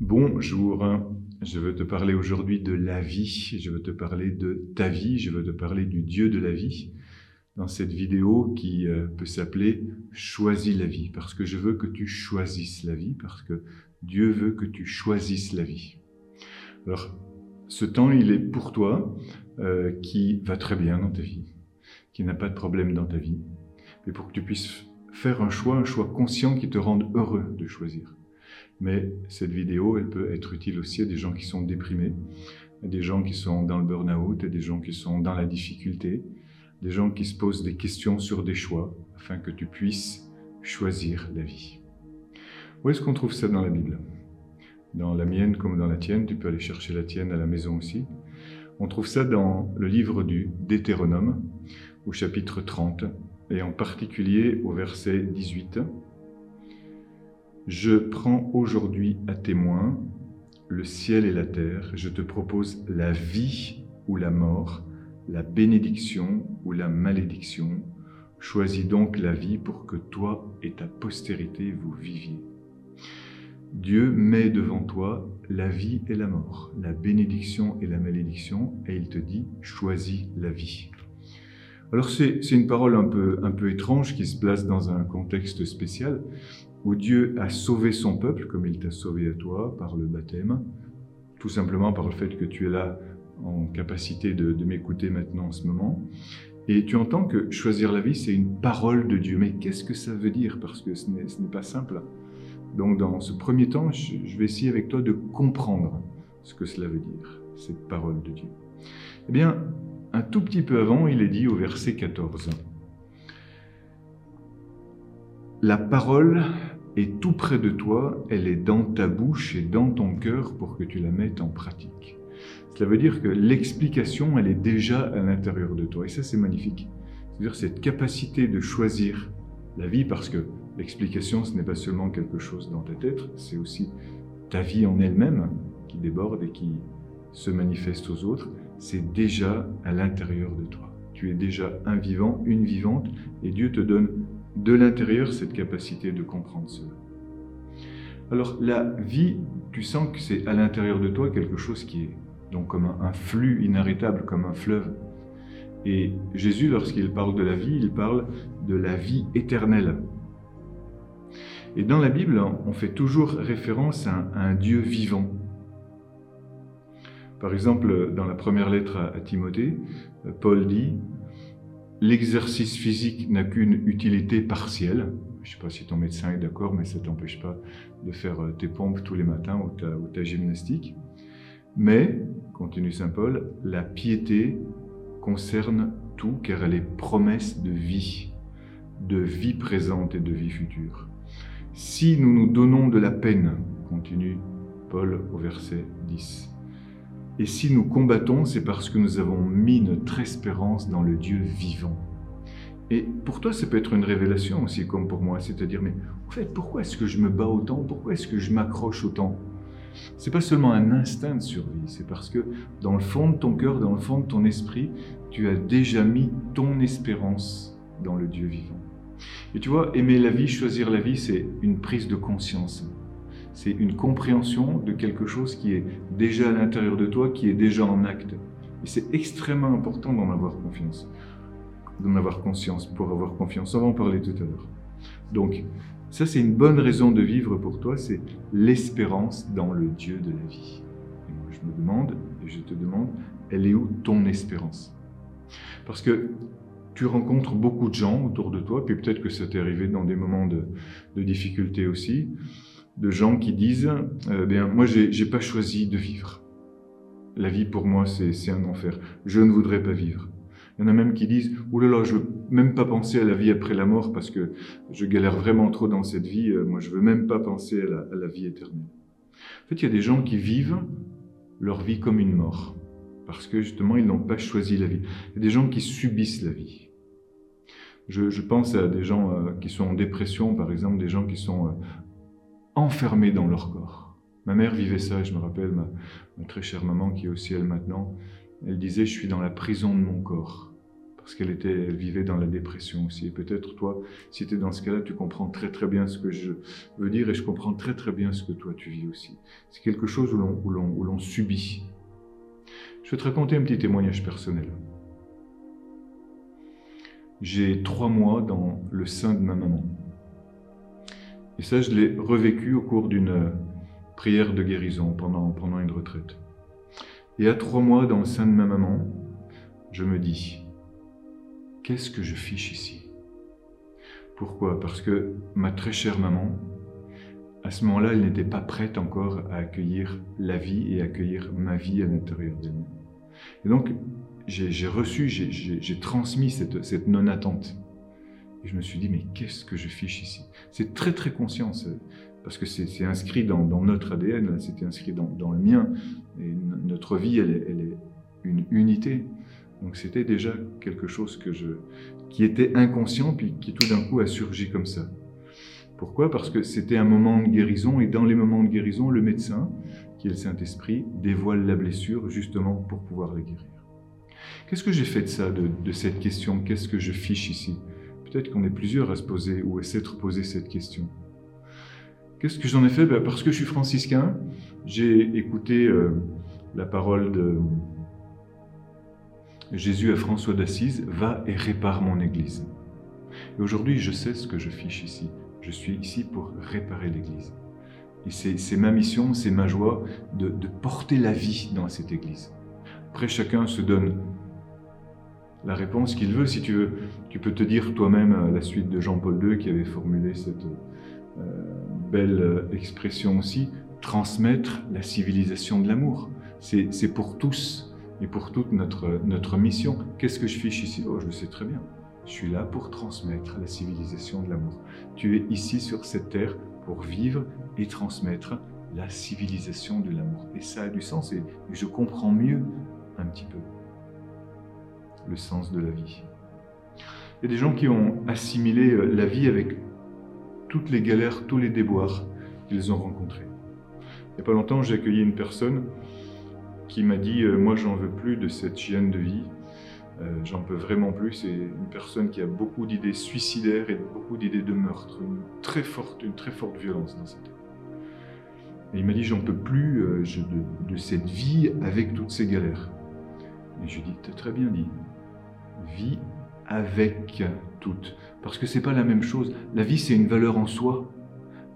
Bonjour, je veux te parler aujourd'hui de la vie, je veux te parler de ta vie, je veux te parler du Dieu de la vie. Dans cette vidéo qui euh, peut s'appeler Choisis la vie, parce que je veux que tu choisisses la vie, parce que Dieu veut que tu choisisses la vie. Alors, ce temps, il est pour toi euh, qui va très bien dans ta vie, qui n'a pas de problème dans ta vie, mais pour que tu puisses faire un choix, un choix conscient qui te rende heureux de choisir. Mais cette vidéo, elle peut être utile aussi à des gens qui sont déprimés, à des gens qui sont dans le burn-out, à des gens qui sont dans la difficulté, des gens qui se posent des questions sur des choix, afin que tu puisses choisir la vie. Où est-ce qu'on trouve ça dans la Bible? Dans la mienne comme dans la tienne, tu peux aller chercher la tienne à la maison aussi. On trouve ça dans le livre du Deutéronome, au chapitre 30, et en particulier au verset 18. Je prends aujourd'hui à témoin le ciel et la terre, je te propose la vie ou la mort, la bénédiction ou la malédiction. Choisis donc la vie pour que toi et ta postérité vous viviez. Dieu met devant toi la vie et la mort, la bénédiction et la malédiction, et il te dit, choisis la vie. Alors c'est une parole un peu, étrange qui se place dans un contexte spécial, où Dieu a sauvé son peuple, comme il t'a sauvé à toi par le baptême, tout simplement par le fait que tu es là en capacité de, m'écouter maintenant en ce moment. Et tu entends que choisir la vie, c'est une parole de Dieu. Mais qu'est-ce que ça veut dire? Parce que ce n'est pas simple. Donc dans ce premier temps, je vais essayer avec toi de comprendre ce que cela veut dire, cette parole de Dieu. Eh bien, un tout petit peu avant, il est dit au verset 14. La parole est tout près de toi, elle est dans ta bouche et dans ton cœur pour que tu la mettes en pratique. Cela veut dire que l'explication, elle est déjà à l'intérieur de toi. Et ça, c'est magnifique. C'est-à-dire cette capacité de choisir la vie, parce que l'explication, ce n'est pas seulement quelque chose dans ta tête, c'est aussi ta vie en elle-même qui déborde et qui se manifeste aux autres. C'est déjà à l'intérieur de toi. Tu es déjà un vivant, une vivante, et Dieu te donne de l'intérieur cette capacité de comprendre cela. Alors la vie, tu sens que c'est à l'intérieur de toi quelque chose qui est donc comme un, flux inarrêtable, comme un fleuve. Et Jésus, lorsqu'il parle de la vie, il parle de la vie éternelle. Et dans la Bible, on fait toujours référence à un, Dieu vivant. Par exemple, dans la première lettre à Timothée, Paul dit L'exercice physique n'a qu'une utilité partielle. Je ne sais pas si ton médecin est d'accord, mais ça ne t'empêche pas de faire euh, tes pompes tous les matins ou ta, ou ta gymnastique. Mais, continue Saint Paul, la piété concerne tout car elle est promesse de vie, de vie présente et de vie future. Si nous nous donnons de la peine, continue Paul au verset 10, et si nous combattons, c'est parce que nous avons mis notre espérance dans le Dieu vivant. Et pour toi, ça peut être une révélation aussi, comme pour moi, c'est-à-dire, mais en fait, pourquoi est-ce que je me bats autant? Pourquoi est-ce que je m'accroche autant? C'est pas seulement un instinct de survie, c'est parce que dans le fond de ton cœur, dans le fond de ton esprit, tu as déjà mis ton espérance dans le Dieu vivant. Et tu vois, aimer la vie, choisir la vie, c'est une prise de conscience c'est une compréhension de quelque chose qui est déjà à l'intérieur de toi, qui est déjà en acte. Et c'est extrêmement important d'en avoir confiance, d'en avoir conscience pour avoir confiance. On va en parler tout à l'heure. Donc, ça, c'est une bonne raison de vivre pour toi, c'est l'espérance dans le Dieu de la vie. Et moi, je me demande, et je te demande, elle est où ton espérance? Parce que tu rencontres beaucoup de gens autour de toi, puis peut-être que ça t'est arrivé dans des moments de, de difficulté aussi, de gens qui disent euh, bien, Moi, j'ai n'ai pas choisi de vivre. La vie, pour moi, c'est un enfer. Je ne voudrais pas vivre. Il y en a même qui disent Oh là là, je veux même pas penser à la vie après la mort parce que je galère vraiment trop dans cette vie. Euh, moi, je veux même pas penser à la, vie éternelle. En fait, il y a des gens qui vivent leur vie comme une mort parce que justement, ils n'ont pas choisi la vie. Il y a des gens qui subissent la vie. Je, je, pense à des gens euh, qui sont en dépression, par exemple, des gens qui sont euh, enfermés dans leur corps. Ma mère vivait ça, je me rappelle, ma, très chère maman qui est au ciel maintenant, elle disait, je suis dans la prison de mon corps, parce qu'elle était, vivait dans la dépression aussi. Et peut-être toi, si tu es dans ce cas-là, tu comprends très très bien ce que je veux dire et je comprends très très bien ce que toi tu vis aussi. C'est quelque chose où l'on, où l'on, où l'on subit. Je vais te raconter un petit témoignage personnel. J'ai trois mois dans le sein de ma maman. Et ça, je l'ai revécu au cours d'une prière de guérison pendant, pendant une retraite. Et à trois mois dans le sein de ma maman, je me dis, qu'est-ce que je fiche ici? Pourquoi? Parce que ma très chère maman, à ce moment-là, elle n'était pas prête encore à accueillir la vie et accueillir ma vie à l'intérieur d'elle. Et donc, j'ai reçu, j'ai transmis cette, cette non-attente. Et je me suis dit, mais qu'est-ce que je fiche ici? C'est très très conscient, parce que c'est inscrit dans, notre ADN, c'est inscrit dans, le mien. Et notre vie, elle est une unité. Donc c'était déjà quelque chose que je, qui était inconscient, puis qui tout d'un coup a surgi comme ça. Pourquoi? Parce que c'était un moment de guérison, et dans les moments de guérison, le médecin, qui est le Saint-Esprit, dévoile la blessure justement pour pouvoir la guérir. Qu'est-ce que j'ai fait de ça, de cette question? Qu'est-ce que je fiche ici? Peut-être qu'on est plusieurs à se poser ou à s'être posé cette question. Qu'est-ce que j'en ai fait? Ben Parce que je suis franciscain, j'ai écouté euh, la parole de, Jésus à François d'Assise, va et répare mon Église. Et aujourd'hui, je sais ce que je fiche ici. Je suis ici pour réparer l'Église. Et c'est ma mission, c'est ma joie de, de, porter la vie dans cette Église. Après, chacun se donne la réponse qu'il veut. Si tu veux, tu peux te dire toi-même la suite de Jean-Paul II qui avait formulé cette euh, belle expression aussi, transmettre la civilisation de l'amour. C'est pour tous et pour toute notre, notre mission. Qu'est-ce que je fiche ici? Oh, je le sais très bien. Je suis là pour transmettre la civilisation de l'amour. Tu es ici sur cette terre pour vivre et transmettre la civilisation de l'amour. Et ça a du sens et je comprends mieux un petit peu le sens de la vie. Il y a des gens qui ont assimilé euh, la vie avec toutes les galères, tous les déboires qu'ils ont rencontrés. Il n'y a pas longtemps, j'ai accueilli une personne qui m'a dit euh, Moi, j'en veux plus de cette chienne de vie. Euh, j'en peux vraiment plus. C'est une personne qui a beaucoup d'idées suicidaires et beaucoup d'idées de meurtre, une très forte, une très forte violence dans sa tête. Et il m'a dit J'en peux plus de, de, cette vie avec toutes ces galères. Et je lui ai dit très bien dit. Vie avec toutes. Parce que c'est pas la même chose. La vie, c'est une valeur en soi.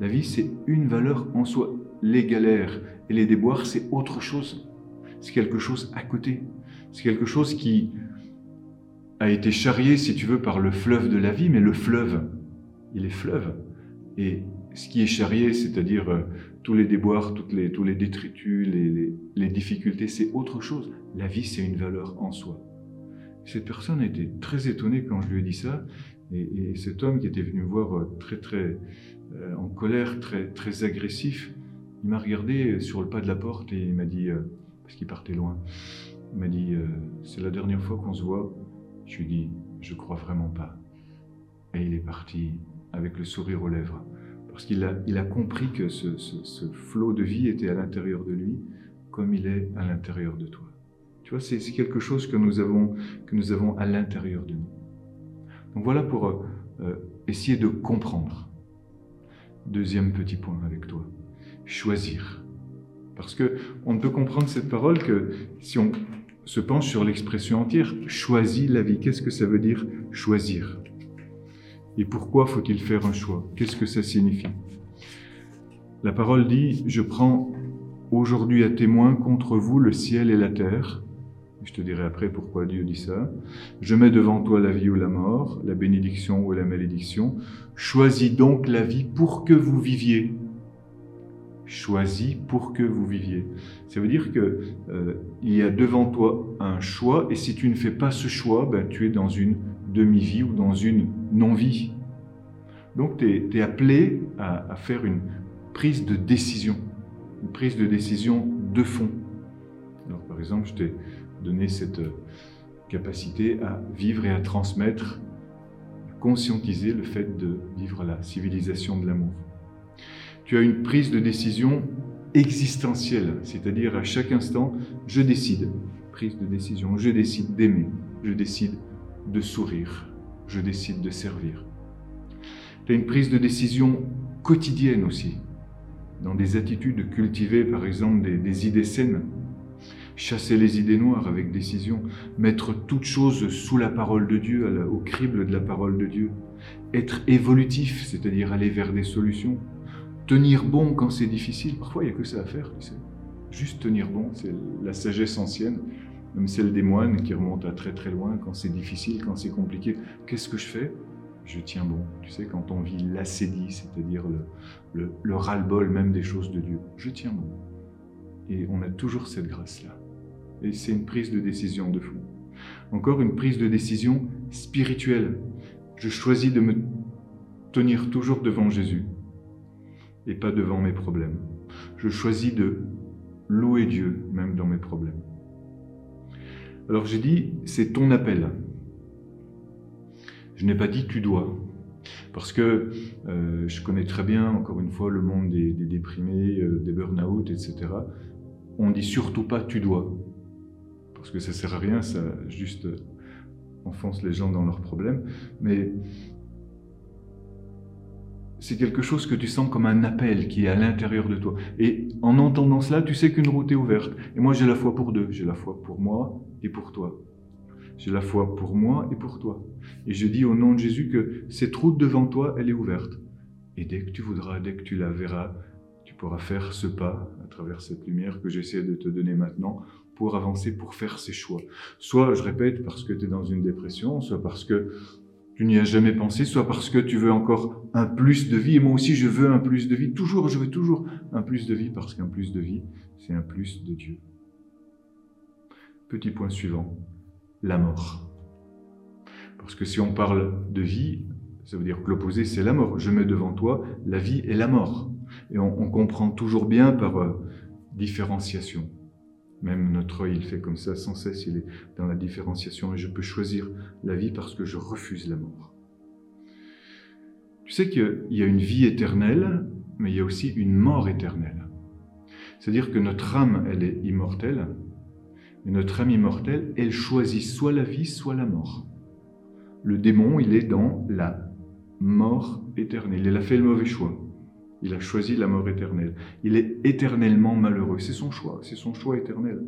La vie, c'est une valeur en soi. Les galères et les déboires, c'est autre chose c'est quelque chose à côté. C'est quelque chose qui a été charrié, si tu veux, par le fleuve de la vie, mais le fleuve, il est fleuve. Et ce qui est charrié, c'est-à-dire euh, tous les déboires, toutes les, tous les détritus, les, les, difficultés, c'est autre chose. La vie, c'est une valeur en soi. Cette personne était très étonnée quand je lui ai dit ça, et, et cet homme qui était venu me voir euh, très très euh, en colère, très très agressif, il m'a regardé sur le pas de la porte et il m'a dit parce qu'il partait loin. Il m'a dit euh, C'est la dernière fois qu'on se voit. Je lui ai dit Je crois vraiment pas. Et il est parti avec le sourire aux lèvres. Parce qu'il a, compris que ce, flot de vie était à l'intérieur de lui, comme il est à l'intérieur de toi. Tu vois, c'est, quelque chose que nous avons, que nous avons à l'intérieur de nous. Donc voilà pour euh, euh, essayer de comprendre. Deuxième petit point avec toi. Choisir. Parce que on ne peut comprendre cette parole que si on se penche sur l'expression entière, choisis la vie. Qu'est-ce que ça veut dire choisir? Et pourquoi faut-il faire un choix? Qu'est-ce que ça signifie? La parole dit, je prends aujourd'hui à témoin contre vous le ciel et la terre. Je te dirai après pourquoi Dieu dit ça. Je mets devant toi la vie ou la mort, la bénédiction ou la malédiction. Choisis donc la vie pour que vous viviez choisi pour que vous viviez. Ça veut dire que euh, il y a devant toi un choix, et si tu ne fais pas ce choix, ben, tu es dans une demi-vie ou dans une non-vie. Donc tu es, appelé à, faire une prise de décision, une prise de décision de fond. Par exemple, je t'ai donné cette capacité à vivre et à transmettre, à conscientiser le fait de vivre la civilisation de l'amour tu as une prise de décision existentielle, c'est-à-dire à chaque instant, je décide, prise de décision, je décide d'aimer, je décide de sourire. Je décide de servir. Tu as une prise de décision quotidienne aussi, dans des attitudes cultivées, par exemple des, des idées saines. Chasser les idées noires avec décision, mettre toute chose sous la parole de Dieu, au crible de la parole de Dieu, être évolutif, c'est-à-dire aller vers des solutions, tenir bon quand c'est difficile. Parfois, il n'y a que ça à faire, tu sais. Juste tenir bon, c'est la sagesse ancienne, même celle des moines qui remonte à très très loin, quand c'est difficile, quand c'est compliqué. Qu'est-ce que je fais? Je tiens bon. Tu sais, quand on vit l'acédie, c'est-à-dire le, le, le ras-le-bol même des choses de Dieu, je tiens bon. Et on a toujours cette grâce-là. Et c'est une prise de décision de fou. Encore une prise de décision spirituelle. Je choisis de me tenir toujours devant Jésus et pas devant mes problèmes. Je choisis de louer Dieu même dans mes problèmes. Alors j'ai dit, c'est ton appel. Je n'ai pas dit tu dois. Parce que euh, je connais très bien, encore une fois, le monde des, des déprimés, euh, des burn-out, etc. On dit surtout pas tu dois. Parce que ça sert à rien, ça juste enfonce les gens dans leurs problèmes. Mais c'est quelque chose que tu sens comme un appel qui est à l'intérieur de toi. Et en entendant cela, tu sais qu'une route est ouverte. Et moi, j'ai la foi pour deux. J'ai la foi pour moi et pour toi. J'ai la foi pour moi et pour toi. Et je dis au nom de Jésus que cette route devant toi, elle est ouverte. Et dès que tu voudras, dès que tu la verras, tu pourras faire ce pas à travers cette lumière que j'essaie de te donner maintenant pour avancer, pour faire ces choix. Soit, je répète, parce que tu es dans une dépression, soit parce que tu n'y as jamais pensé, soit parce que tu veux encore un plus de vie, et moi aussi je veux un plus de vie, toujours, je veux toujours un plus de vie, parce qu'un plus de vie, c'est un plus de Dieu. Petit point suivant, la mort. Parce que si on parle de vie, ça veut dire que l'opposé, c'est la mort. Je mets devant toi la vie et la mort. Et on, on comprend toujours bien par euh, différenciation. Même notre œil, il fait comme ça sans cesse, il est dans la différenciation et je peux choisir la vie parce que je refuse la mort. Tu sais qu'il y a une vie éternelle, mais il y a aussi une mort éternelle. C'est-à-dire que notre âme, elle est immortelle, et notre âme immortelle, elle choisit soit la vie, soit la mort. Le démon, il est dans la mort éternelle. Il a fait le mauvais choix. Il a choisi la mort éternelle. Il est éternellement malheureux. C'est son choix, c'est son choix éternel.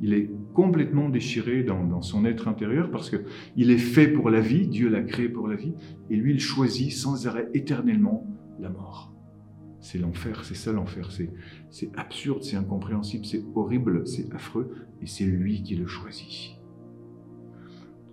Il est complètement déchiré dans, son être intérieur parce qu'il est fait pour la vie, Dieu l'a créé pour la vie, et lui, il choisit sans arrêt éternellement la mort. C'est l'enfer, c'est ça l'enfer. C'est absurde, c'est incompréhensible, c'est horrible, c'est affreux, et c'est lui qui le choisit.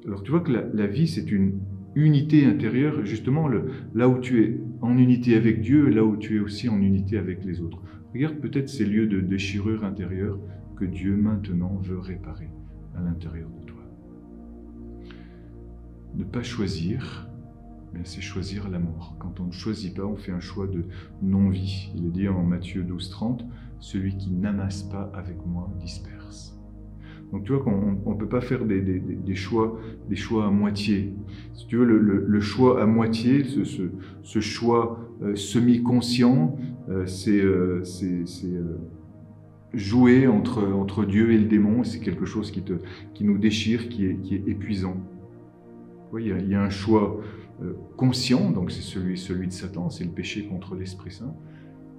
Alors tu vois que la vie, c'est une unité intérieure, justement là où tu es en unité avec Dieu, là où tu es aussi en unité avec les autres. Regarde peut-être ces lieux de déchirure intérieure que Dieu maintenant veut réparer à l'intérieur de toi. Ne pas choisir, c'est choisir la mort. Quand on ne choisit pas, on fait un choix de non-vie. Il est dit en Matthieu 12, 30, celui qui n'amasse pas avec moi disperse. Donc tu vois qu'on ne peut pas faire des, choix, des choix à moitié. Si tu veux, le, choix à moitié, ce, choix euh, semi-conscient, euh, c'est euh, jouer entre, Dieu et le démon. C'est quelque chose qui, nous déchire, qui est, qui est épuisant. Il, y a, un choix conscient, donc c'est celui de Satan, c'est le péché contre l'Esprit Saint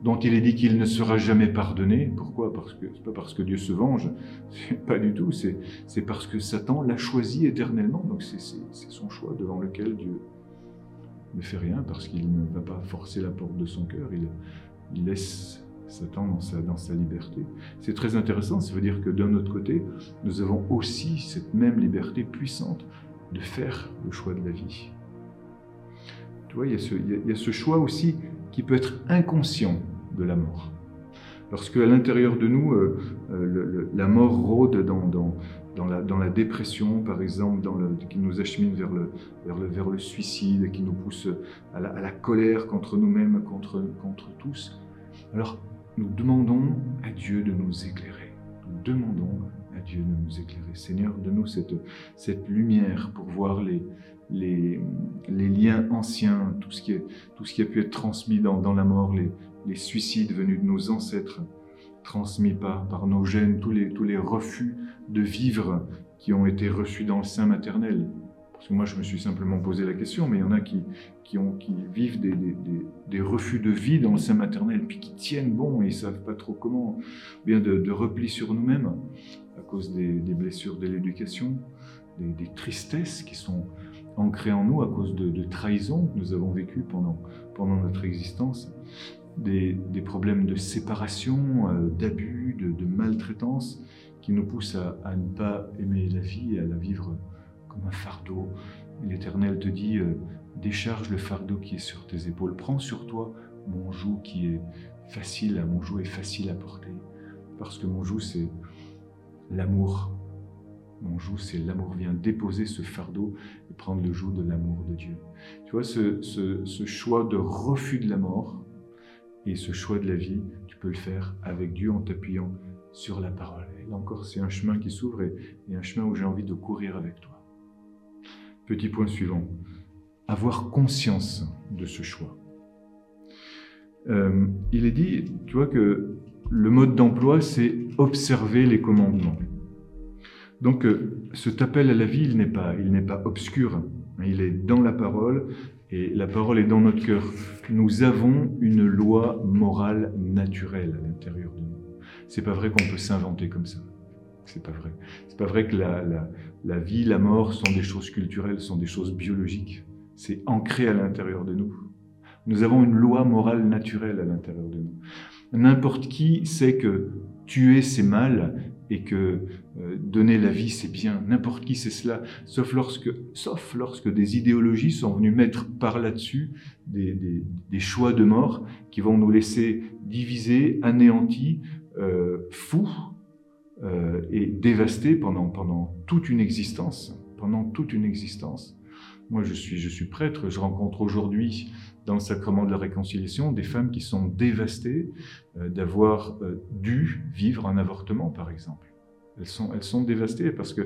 dont il est dit qu'il ne sera jamais pardonné. Pourquoi? Parce que c'est pas parce que Dieu se venge, pas du tout. C'est parce que Satan l'a choisi éternellement. Donc c'est son choix devant lequel Dieu ne fait rien parce qu'il ne va pas forcer la porte de son cœur. Il, il laisse Satan dans sa, dans sa liberté. C'est très intéressant. Ça veut dire que d'un autre côté, nous avons aussi cette même liberté puissante de faire le choix de la vie. Tu vois, il y a ce, il y a ce choix aussi qui peut être inconscient de la mort. Lorsque à l'intérieur de nous, euh, euh, la mort rôde dans, dans, la, dépression, par exemple, qui nous achemine vers le, vers, le, vers le suicide, qui nous pousse à la, à la colère contre nous-mêmes, contre, contre tous, alors nous demandons à Dieu de nous éclairer. Nous demandons Dieu nous éclairer. Seigneur, donne-nous cette, cette lumière pour voir les, liens anciens, tout ce, qui est, a pu être transmis dans, la mort, les, suicides venus de nos ancêtres, transmis par, par nos gènes, tous les, tous les refus de vivre qui ont été reçus dans le sein maternel. Parce que moi, je me suis simplement posé la question, mais il y en a qui, vivent des, refus de vie dans le sein maternel, puis qui tiennent bon et ils savent pas trop comment, bien de, de repli sur nous-mêmes à cause des, blessures de l'éducation, des, tristesses qui sont ancrées en nous à cause de, de trahison que nous avons vécues pendant, notre existence, des, problèmes de séparation, euh, d'abus, de, de maltraitance qui nous poussent à, à ne pas aimer la vie et à la vivre comme un fardeau. L'Éternel te dit, euh, décharge le fardeau qui est sur tes épaules, prends sur toi mon joug qui est facile, mon joug est facile à porter, parce que mon joug c'est l'amour. Mon joug c'est l'amour, viens déposer ce fardeau et prendre le joug de l'amour de Dieu. Tu vois, ce, choix de refus de la mort et ce choix de la vie, tu peux le faire avec Dieu en t'appuyant sur la parole. Et là encore, c'est un chemin qui s'ouvre et un chemin où j'ai envie de courir avec toi. Petit point suivant, avoir conscience de ce choix. Euh, il est dit, tu vois, que le mode d'emploi, c'est observer les commandements. Donc, euh, cet appel à la vie, il n'est pas, il n'est pas obscur. Il est dans la parole et la parole est dans notre cœur. Nous avons une loi morale naturelle à l'intérieur de nous. C'est pas vrai qu'on peut s'inventer comme ça. C'est pas vrai. C'est pas vrai que la, la, vie, la mort sont des choses culturelles, sont des choses biologiques. C'est ancré à l'intérieur de nous. Nous avons une loi morale naturelle à l'intérieur de nous. N'importe qui sait que tuer c'est mal et que euh, donner la vie c'est bien. N'importe qui sait cela, sauf lorsque, sauf lorsque des idéologies sont venues mettre par là-dessus des, choix de mort qui vont nous laisser divisés, anéantis, euh, fous, euh, et dévasté pendant, pendant toute une existence. Pendant toute une existence. Moi, je suis, je suis prêtre, je rencontre aujourd'hui dans le sacrement de la réconciliation des femmes qui sont dévastées euh, d'avoir euh, dû vivre un avortement, par exemple. Elles sont, dévastées parce que,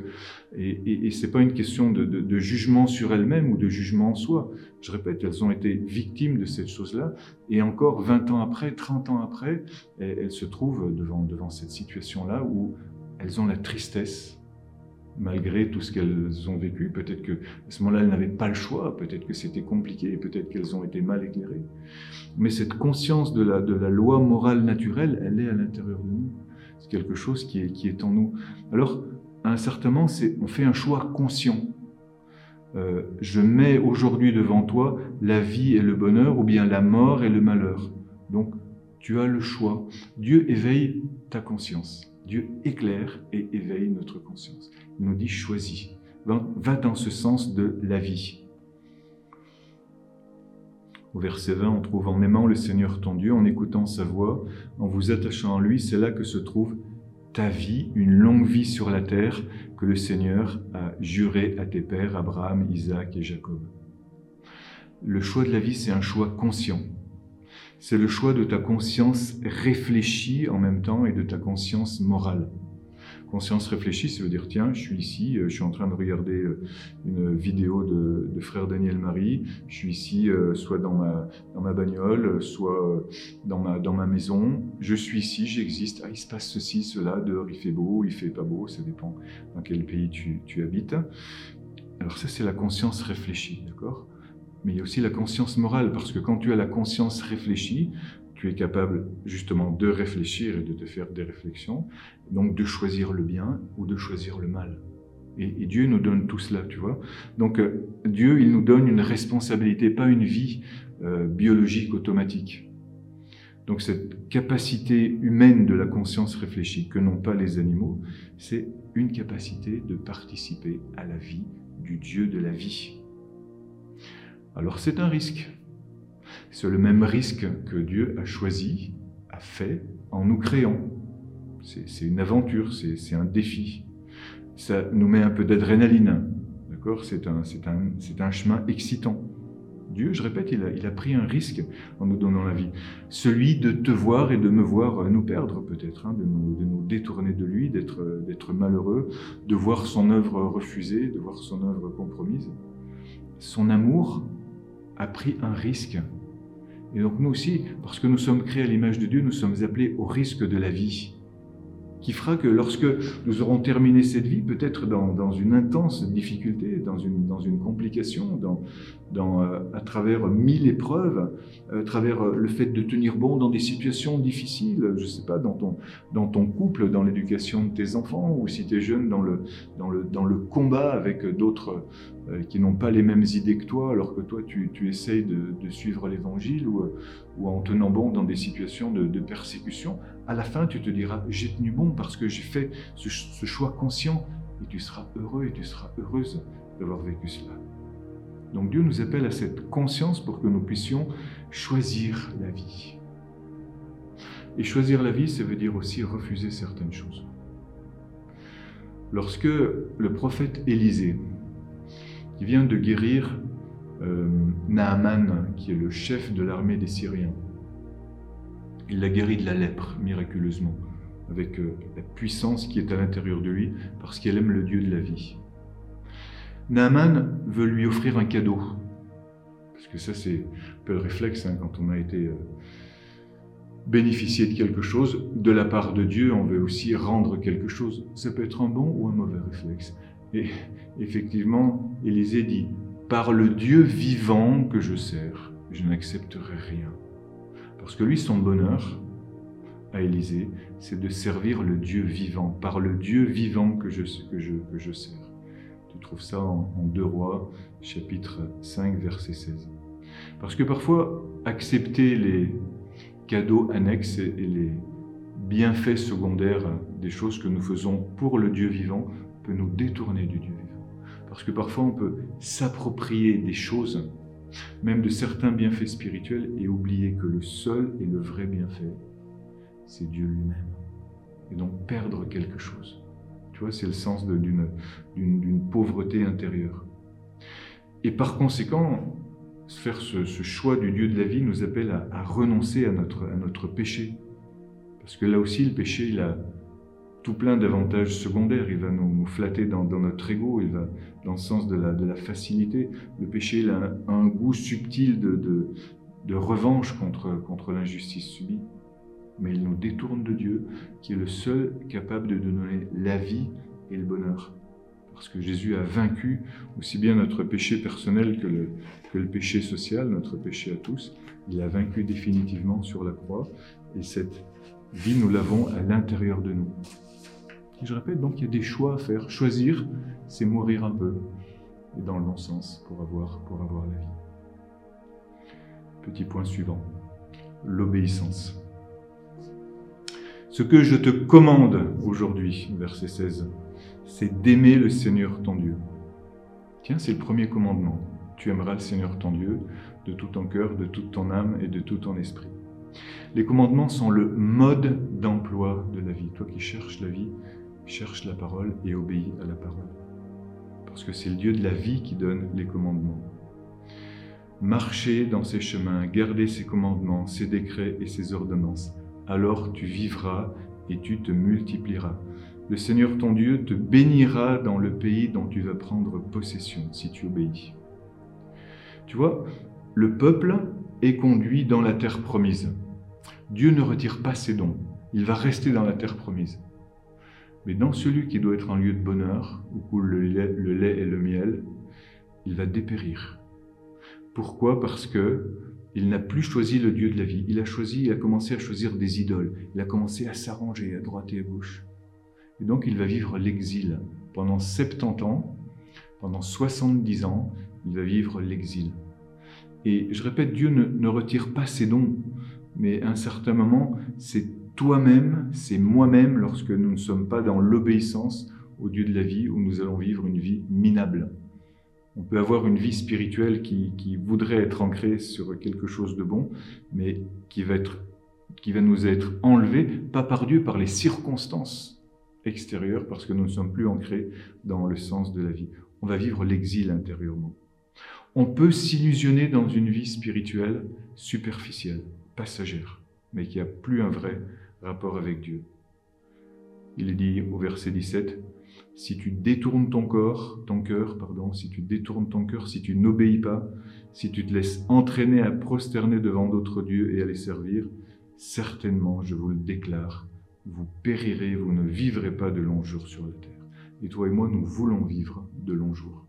et, et, et c'est pas une question de, jugement sur elles-mêmes ou de jugement en soi. Je répète, elles ont été victimes de cette chose-là et encore 20 ans après, 30 ans après, elles, se trouvent devant, devant cette situation-là où elles ont la tristesse malgré tout ce qu'elles ont vécu. Peut-être que à ce moment-là, elles n'avaient pas le choix, peut-être que c'était compliqué, peut-être qu'elles ont été mal éclairées. Mais cette conscience de la loi morale naturelle, elle est à l'intérieur de nous c'est quelque chose qui est, en nous. Alors, à un certain moment, on fait un choix conscient. Euh, je mets aujourd'hui devant toi la vie et le bonheur, ou bien la mort et le malheur. Donc, tu as le choix. Dieu éveille ta conscience. Dieu éclaire et éveille notre conscience. Il nous dit choisis. Va dans ce sens de la vie. Au verset 20, on trouve en aimant le Seigneur ton Dieu, en écoutant sa voix, en vous attachant à lui, c'est là que se trouve ta vie, une longue vie sur la terre que le Seigneur a juré à tes pères, Abraham, Isaac et Jacob. Le choix de la vie, c'est un choix conscient. C'est le choix de ta conscience réfléchie en même temps et de ta conscience morale conscience réfléchie, ça veut dire tiens, je suis ici, euh, je suis en train de regarder euh, une vidéo de, frère Daniel Marie, je suis ici euh, soit dans ma, dans ma bagnole, soit dans ma, dans ma maison, je suis ici, j'existe, ah, il se passe ceci, cela, dehors il fait beau, il fait pas beau, ça dépend dans quel pays tu, tu habites. Alors ça c'est la conscience réfléchie, d'accord? Mais il y a aussi la conscience morale, parce que quand tu as la conscience réfléchie, tu es capable justement de réfléchir et de te faire des réflexions, donc de choisir le bien ou de choisir le mal. Et, Dieu nous donne tout cela, tu vois. Donc euh, Dieu, il nous donne une responsabilité, pas une vie euh, biologique automatique. Donc cette capacité humaine de la conscience réfléchie que n'ont pas les animaux, c'est une capacité de participer à la vie du Dieu de la vie. Alors c'est un risque. C'est le même risque que Dieu a choisi, a fait en nous créant. C'est une aventure, c'est un défi. Ça nous met un peu d'adrénaline, d'accord? C'est un, chemin excitant. Dieu, je répète, il a, pris un risque en nous donnant la vie. Celui de te voir et de me voir nous perdre peut-être, hein, de, nous, détourner de lui, d'être malheureux, de voir son œuvre refusée, de voir son œuvre compromise. Son amour a pris un risque et donc nous aussi, parce que nous sommes créés à l'image de Dieu, nous sommes appelés au risque de la vie. Qui fera que lorsque nous aurons terminé cette vie, peut-être dans, une intense difficulté, dans une, complication, euh, à travers mille épreuves, à travers euh, le fait de tenir bon dans des situations difficiles, je ne sais pas, dans ton, couple, dans l'éducation de tes enfants, ou si tu es jeune, dans le, combat avec d'autres euh, qui n'ont pas les mêmes idées que toi, alors que toi tu, tu essayes de, de suivre l'évangile, ou, ou, en tenant bon dans des situations de, persécution, à la fin tu te diras, j'ai tenu bon parce que j'ai fait ce, ce choix conscient, et tu seras heureux et tu seras heureuse d'avoir vécu cela. Donc Dieu nous appelle à cette conscience pour que nous puissions choisir la vie. Et choisir la vie, ça veut dire aussi refuser certaines choses. Lorsque le prophète Élisée, qui vient de guérir euh, Naaman, qui est le chef de l'armée des Syriens, il l'a guéri de la lèpre miraculeusement, avec euh, la puissance qui est à l'intérieur de lui, parce qu'il aime le Dieu de la vie. Naaman veut lui offrir un cadeau. Parce que ça, c'est un peu le réflexe hein, quand on a été euh, bénéficié de quelque chose. De la part de Dieu, on veut aussi rendre quelque chose. Ça peut être un bon ou un mauvais réflexe. Et effectivement, Élisée dit Par le Dieu vivant que je sers, je n'accepterai rien. Parce que lui, son bonheur à Élisée, c'est de servir le Dieu vivant, par le Dieu vivant que je, que je, que je sers. Tu trouves ça en, en 2 Rois, chapitre 5, verset 16. Parce que parfois, accepter les cadeaux annexes et les bienfaits secondaires des choses que nous faisons pour le Dieu vivant peut nous détourner du Dieu. Parce que parfois, on peut s'approprier des choses, même de certains bienfaits spirituels, et oublier que le seul et le vrai bienfait, c'est Dieu lui-même. Et donc perdre quelque chose. Tu vois, c'est le sens d'une pauvreté intérieure. Et par conséquent, faire ce, choix du Dieu de la vie nous appelle à, renoncer à notre, à notre péché. Parce que là aussi, le péché, il a tout plein d'avantages secondaires. Il va nous, flatter dans, notre ego, il va dans le sens de la, facilité. Le péché, il a un, goût subtil de, revanche contre, l'injustice subie. Mais il nous détourne de Dieu, qui est le seul capable de donner la vie et le bonheur. Parce que Jésus a vaincu aussi bien notre péché personnel que le, que le péché social, notre péché à tous. Il a vaincu définitivement sur la croix. Et cette vie, nous l'avons à l'intérieur de nous. Je répète, donc il y a des choix à faire. Choisir, c'est mourir un peu, et dans le bon sens, pour avoir, pour avoir la vie. Petit point suivant, l'obéissance. Ce que je te commande aujourd'hui, verset 16, c'est d'aimer le Seigneur ton Dieu. Tiens, c'est le premier commandement. Tu aimeras le Seigneur ton Dieu de tout ton cœur, de toute ton âme et de tout ton esprit. Les commandements sont le mode d'emploi de la vie. Toi qui cherches la vie, cherche la parole et obéis à la parole. Parce que c'est le Dieu de la vie qui donne les commandements. Marcher dans ses chemins, garder ses commandements, ses décrets et ses ordonnances. Alors tu vivras et tu te multiplieras. Le Seigneur ton Dieu te bénira dans le pays dont tu vas prendre possession si tu obéis. Tu vois, le peuple est conduit dans la terre promise. Dieu ne retire pas ses dons. Il va rester dans la terre promise. Mais dans celui qui doit être un lieu de bonheur, où coule le lait, et le miel, il va dépérir. Pourquoi? Parce que il n'a plus choisi le Dieu de la vie. Il a choisi, il a commencé à choisir des idoles. Il a commencé à s'arranger à droite et à gauche. Et donc il va vivre l'exil. Pendant 70 ans, pendant 70 ans, il va vivre l'exil. Et je répète, Dieu ne, ne retire pas ses dons, mais à un certain moment, c'est toi-même, c'est moi-même lorsque nous ne sommes pas dans l'obéissance au Dieu de la vie où nous allons vivre une vie minable. On peut avoir une vie spirituelle qui, voudrait être ancrée sur quelque chose de bon, mais qui va, être, qui va nous être enlevée, pas par Dieu, par les circonstances extérieures, parce que nous ne sommes plus ancrés dans le sens de la vie. On va vivre l'exil intérieurement. On peut s'illusionner dans une vie spirituelle superficielle, passagère, mais qui a plus un vrai rapport avec Dieu. Il est dit au verset 17, si tu détournes ton corps, ton cœur, pardon, si tu détournes ton cœur, si tu n'obéis pas, si tu te laisses entraîner à prosterner devant d'autres dieux et à les servir, certainement, je vous le déclare, vous périrez, vous ne vivrez pas de longs jours sur la terre. Et toi et moi, nous voulons vivre de longs jours.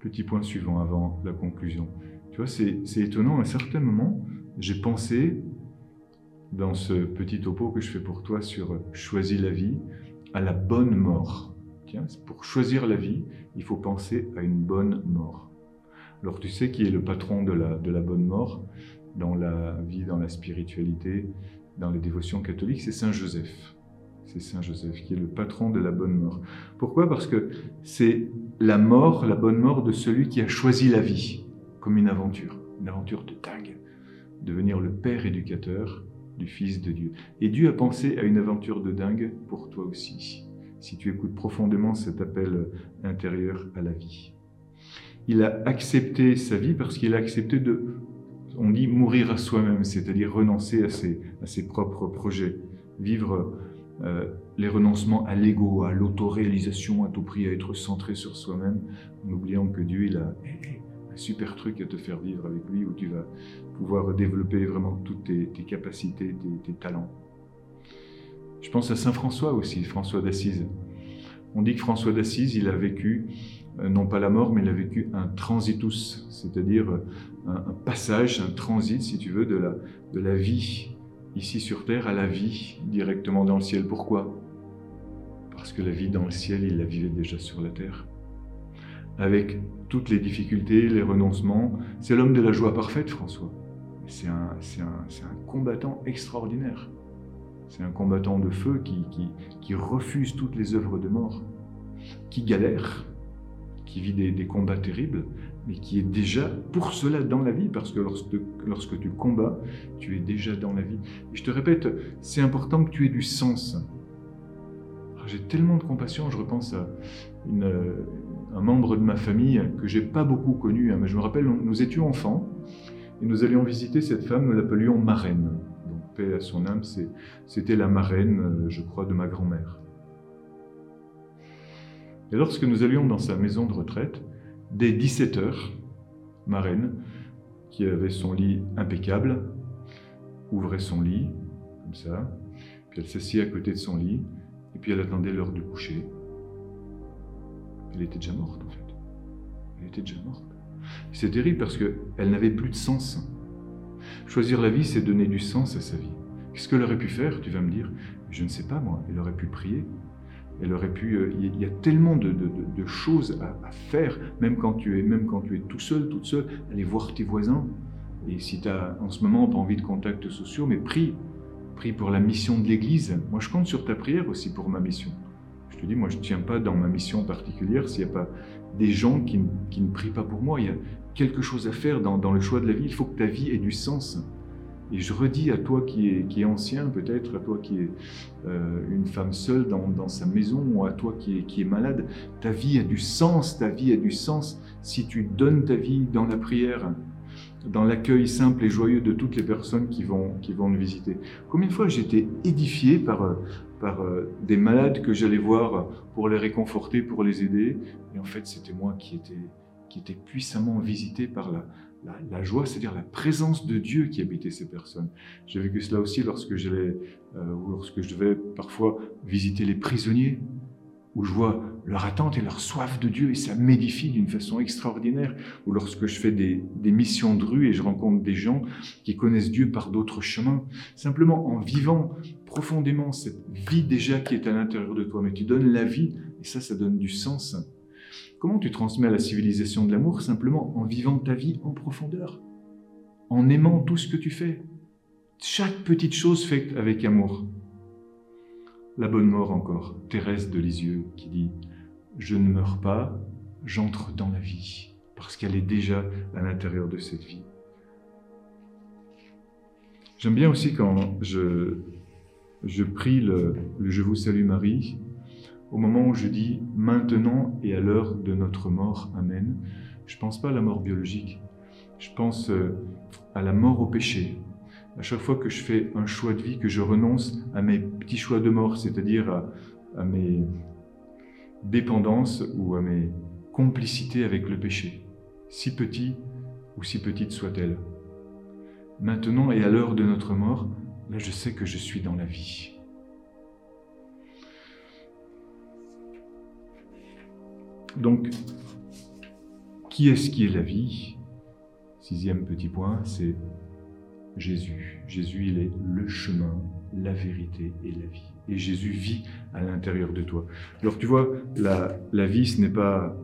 Petit point suivant avant la conclusion. Tu vois, c'est étonnant, à un certain moment, j'ai pensé, dans ce petit topo que je fais pour toi sur choisir la vie, à la bonne mort. Tiens, pour choisir la vie, il faut penser à une bonne mort. Alors tu sais qui est le patron de la, de la bonne mort dans la vie, dans la spiritualité, dans les dévotions catholiques, c'est Saint Joseph. C'est Saint Joseph qui est le patron de la bonne mort. Pourquoi? Parce que c'est la mort, la bonne mort de celui qui a choisi la vie comme une aventure, une aventure de dingue. Devenir le père éducateur du Fils de Dieu. Et Dieu a pensé à une aventure de dingue pour toi aussi, si tu écoutes profondément cet appel intérieur à la vie. Il a accepté sa vie parce qu'il a accepté de on dit mourir à soi-même, c'est-à-dire renoncer à ses, à ses, propres projets, vivre euh, les renoncements à l'ego, à l'autoréalisation à tout prix, à être centré sur soi-même, en oubliant que Dieu il a super truc à te faire vivre avec lui, où tu vas pouvoir développer vraiment toutes tes, capacités, tes, talents. Je pense à Saint François aussi, François d'Assise. On dit que François d'Assise, il a vécu euh, non pas la mort, mais il a vécu un transitus, c'est-à-dire euh, un, passage, un transit, si tu veux, de la, de la vie ici sur Terre à la vie directement dans le ciel. Pourquoi? Parce que la vie dans le ciel, il la vivait déjà sur la Terre. Avec toutes les difficultés, les renoncements, c'est l'homme de la joie parfaite, François. C'est un, combattant extraordinaire. C'est un combattant de feu qui, refuse toutes les œuvres de mort, qui galère, qui vit des, combats terribles, mais qui est déjà pour cela dans la vie, parce que lorsque, lorsque tu combats, tu es déjà dans la vie. Et je te répète, c'est important que tu aies du sens. J'ai tellement de compassion, je repense à une, un membre de ma famille que j'ai pas beaucoup connu, hein, mais je me rappelle, nous étions enfants, et nous allions visiter cette femme, nous l'appelions marraine. Donc, paix à son âme, c'était la marraine, euh, je crois, de ma grand-mère. Et lorsque nous allions dans sa maison de retraite, dès 17 heures, ma reine, qui avait son lit impeccable, ouvrait son lit, comme ça, puis elle s'assit à côté de son lit, et puis elle attendait l'heure du coucher. Elle était déjà morte, en fait. Elle était déjà morte. C'est terrible parce qu'elle n'avait plus de sens. Choisir la vie, c'est donner du sens à sa vie. Qu'est-ce qu'elle aurait pu faire, tu vas me dire? Je ne sais pas, moi. Elle aurait pu prier, elle aurait pu. Euh, il y a tellement de, choses à, faire, même quand tu es, même quand tu es tout seul, toute seule, aller voir tes voisins. Et si tu as en ce moment pas envie de contacts sociaux, mais prie, prie pour la mission de l'Église. Moi, je compte sur ta prière aussi pour ma mission. Je dis, moi, je ne tiens pas dans ma mission particulière s'il n'y a pas des gens qui, ne prient pas pour moi. Il y a quelque chose à faire dans, dans le choix de la vie. Il faut que ta vie ait du sens. Et je redis à toi qui est, qui est ancien, peut-être, à toi qui est euh, une femme seule dans, sa maison, ou à toi qui est, qui est malade, ta vie a du sens, ta vie a du sens si tu donnes ta vie dans la prière, dans l'accueil simple et joyeux de toutes les personnes qui vont, qui vont nous visiter. Combien de fois été édifié par, par euh, des malades que j'allais voir pour les réconforter, pour les aider, et en fait c'était moi qui étais, qui était puissamment visité par la, la, joie, c'est-à-dire la présence de Dieu qui habitait ces personnes. J'ai vécu cela aussi lorsque euh, lorsque je devais parfois visiter les prisonniers, où je vois leur attente et leur soif de Dieu, et ça m'édifie d'une façon extraordinaire. Ou lorsque je fais des, des, missions de rue et je rencontre des gens qui connaissent Dieu par d'autres chemins, simplement en vivant profondément cette vie déjà qui est à l'intérieur de toi, mais tu donnes la vie, et ça, ça donne du sens. Comment tu transmets la civilisation de l'amour Simplement en vivant ta vie en profondeur, en aimant tout ce que tu fais? Chaque petite chose faite avec amour. La bonne mort encore, Thérèse de Lisieux qui dit Je ne meurs pas, j'entre dans la vie, parce qu'elle est déjà à l'intérieur de cette vie. J'aime bien aussi quand je, je prie le, Je vous salue Marie, au moment où je dis maintenant et à l'heure de notre mort, Amen, je ne pense pas à la mort biologique, je pense euh, à la mort au péché. À chaque fois que je fais un choix de vie, que je renonce à mes petits choix de mort, c'est-à-dire à mes dépendances ou à mes complicités avec le péché, si petit ou si petite soit-elle. Maintenant et à l'heure de notre mort, là je sais que je suis dans la vie. Donc, qui est-ce qui est la vie? Sixième petit point, c'est Jésus. Jésus, il est le chemin, la vérité et la vie. Et Jésus vit à l'intérieur de toi. Alors tu vois, la, vie, ce n'est pas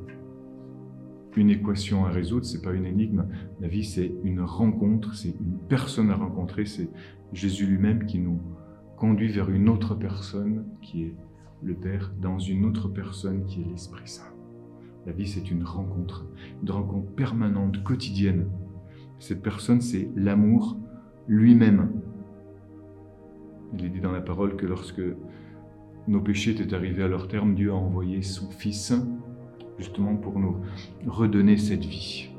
une équation à résoudre, c'est pas une énigme. La vie, c'est une rencontre, c'est une personne à rencontrer, c'est Jésus lui-même qui nous conduit vers une autre personne qui est le Père, dans une autre personne qui est l'Esprit Saint. La vie, c'est une rencontre, une rencontre permanente, quotidienne. Cette personne, c'est l'amour lui-même. Il est dit dans la parole que lorsque nos péchés étaient arrivés à leur terme, Dieu a envoyé son Fils justement pour nous redonner cette vie.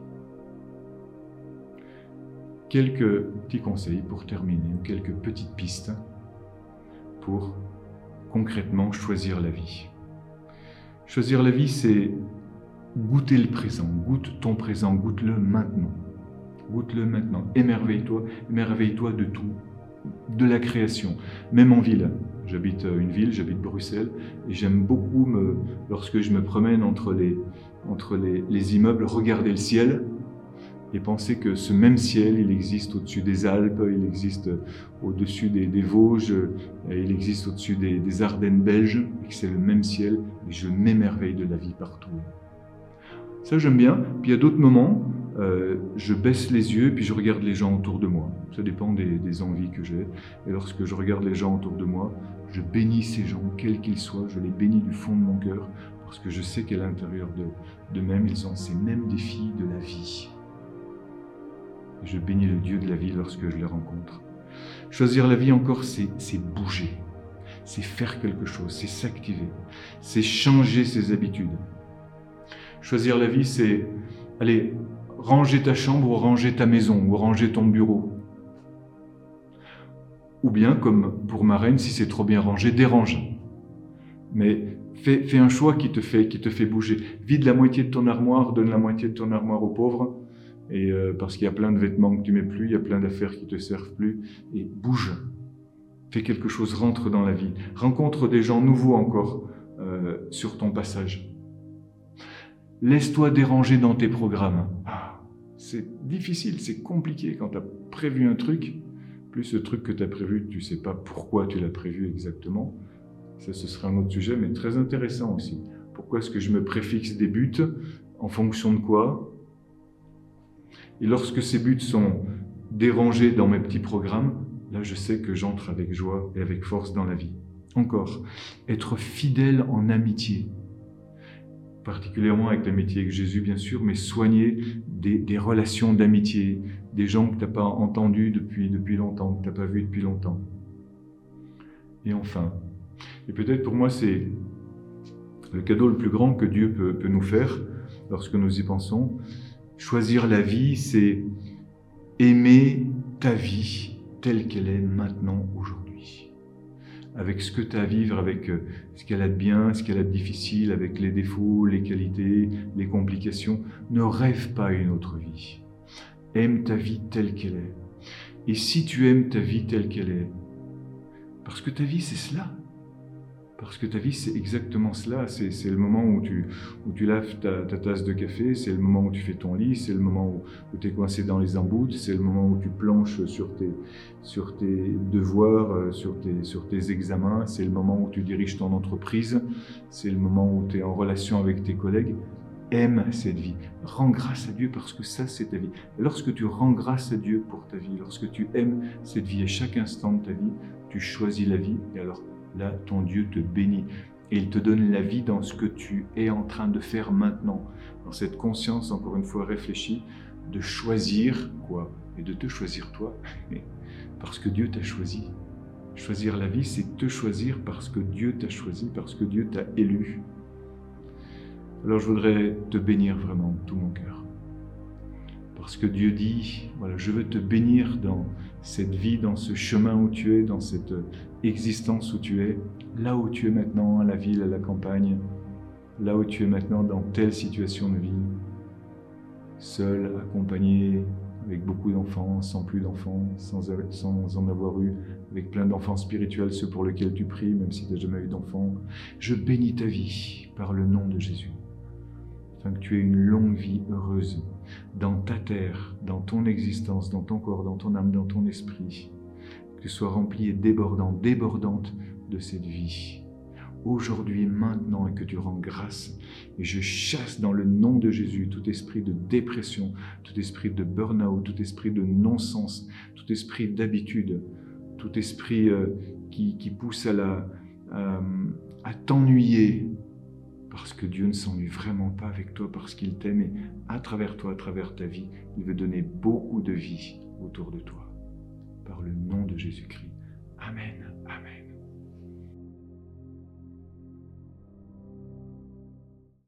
Quelques petits conseils pour terminer, ou quelques petites pistes pour concrètement choisir la vie. Choisir la vie, c'est goûter le présent, goûte ton présent, goûte-le maintenant. Goûte-le maintenant, émerveille-toi, émerveille-toi de tout, de la création, même en ville. J'habite une ville, j'habite Bruxelles, et j'aime beaucoup, me, lorsque je me promène entre les, entre les, immeubles, regarder le ciel et penser que ce même ciel, il existe au-dessus des Alpes, il existe au-dessus des, Vosges, il existe au-dessus des, des, Ardennes belges, et que c'est le même ciel, et je m'émerveille de la vie partout. Ça, j'aime bien. Puis il y a d'autres moments euh, je baisse les yeux puis je regarde les gens autour de moi. Ça dépend des, envies que j'ai. Et lorsque je regarde les gens autour de moi, je bénis ces gens, quels qu'ils soient, je les bénis du fond de mon cœur, parce que je sais qu'à l'intérieur d'eux-mêmes, ils ont ces mêmes défis de la vie. Je bénis le Dieu de la vie lorsque je les rencontre. Choisir la vie encore, c'est bouger, c'est faire quelque chose, c'est s'activer, c'est changer ses habitudes. Choisir la vie, c'est, allez, ranger ta chambre ou ranger ta maison ou ranger ton bureau. Ou bien, comme pour ma reine, si c'est trop bien rangé, dérange. Mais fais, un choix qui te fait, qui te fait bouger. Vide la moitié de ton armoire, donne la moitié de ton armoire aux pauvres. Et euh, parce qu'il y a plein de vêtements que tu mets plus, il y a plein d'affaires qui te servent plus. Et bouge. Fais quelque chose, rentre dans la vie. Rencontre des gens nouveaux encore euh, sur ton passage. Laisse-toi déranger dans tes programmes. C'est difficile, c'est compliqué quand tu as prévu un truc, plus ce truc que tu as prévu, tu sais pas pourquoi tu l'as prévu exactement. Ça, ce serait un autre sujet, mais très intéressant aussi. Pourquoi est-ce que je me préfixe des buts En fonction de quoi? Et lorsque ces buts sont dérangés dans mes petits programmes, là je sais que j'entre avec joie et avec force dans la vie. Encore, être fidèle en amitié particulièrement avec l'amitié avec Jésus, bien sûr, mais soigner des, relations d'amitié, des gens que tu n'as pas entendus depuis, depuis longtemps, que tu n'as pas vus depuis longtemps. Et enfin, et peut-être pour moi, c'est le cadeau le plus grand que Dieu peut, peut nous faire lorsque nous y pensons. Choisir la vie, c'est aimer ta vie telle qu'elle est maintenant, aujourd'hui avec ce que tu as à vivre, avec euh, ce qu'elle a de bien, ce qu'elle a de difficile, avec les défauts, les qualités, les complications. Ne rêve pas une autre vie. Aime ta vie telle qu'elle est. Et si tu aimes ta vie telle qu'elle est, parce que ta vie c'est cela, parce que ta vie, c'est exactement cela. C'est le moment où tu, où laves ta, tasse de café, c'est le moment où tu fais ton lit, c'est le moment où, tu es coincé dans les emboutes, c'est le moment où tu planches sur tes, sur tes devoirs, euh, sur tes, sur tes examens, c'est le moment où tu diriges ton entreprise, c'est le moment où tu es en relation avec tes collègues. Aime cette vie. Rends grâce à Dieu parce que ça, c'est ta vie. lorsque tu rends grâce à Dieu pour ta vie, lorsque tu aimes cette vie à chaque instant de ta vie, tu choisis la vie et alors là, ton Dieu te bénit. Et il te donne la vie dans ce que tu es en train de faire maintenant. Dans cette conscience, encore une fois réfléchie, de choisir quoi Et de te choisir toi. Parce que Dieu t'a choisi. Choisir la vie, c'est te choisir parce que Dieu t'a choisi, parce que Dieu t'a élu. Alors je voudrais te bénir vraiment de tout mon cœur. Parce que Dieu dit, voilà, je veux te bénir dans cette vie, dans ce chemin où tu es, dans cette existence où tu es, là où tu es maintenant, à la ville, à la campagne, là où tu es maintenant dans telle situation de vie, seul, accompagné, avec beaucoup d'enfants, sans plus d'enfants, sans, en avoir eu, avec plein d'enfants spirituels, ceux pour lesquels tu pries, même si tu n'as jamais eu d'enfant. Je bénis ta vie par le nom de Jésus, que tu aies une longue vie heureuse dans ta terre, dans ton existence, dans ton corps, dans ton âme, dans ton esprit. Que tu sois rempli et débordant, débordante de cette vie aujourd'hui maintenant et que tu rends grâce. Et je chasse dans le nom de Jésus tout esprit de dépression, tout esprit de burn-out, tout esprit de non-sens, tout esprit d'habitude, tout esprit euh, qui, pousse à, la, à t'ennuyer, parce que Dieu ne s'ennuie vraiment pas avec toi, parce qu'il t'aime et à travers toi, à travers ta vie, il veut donner beaucoup de vie autour de toi. Par le nom de Jésus-Christ. Amen. Amen.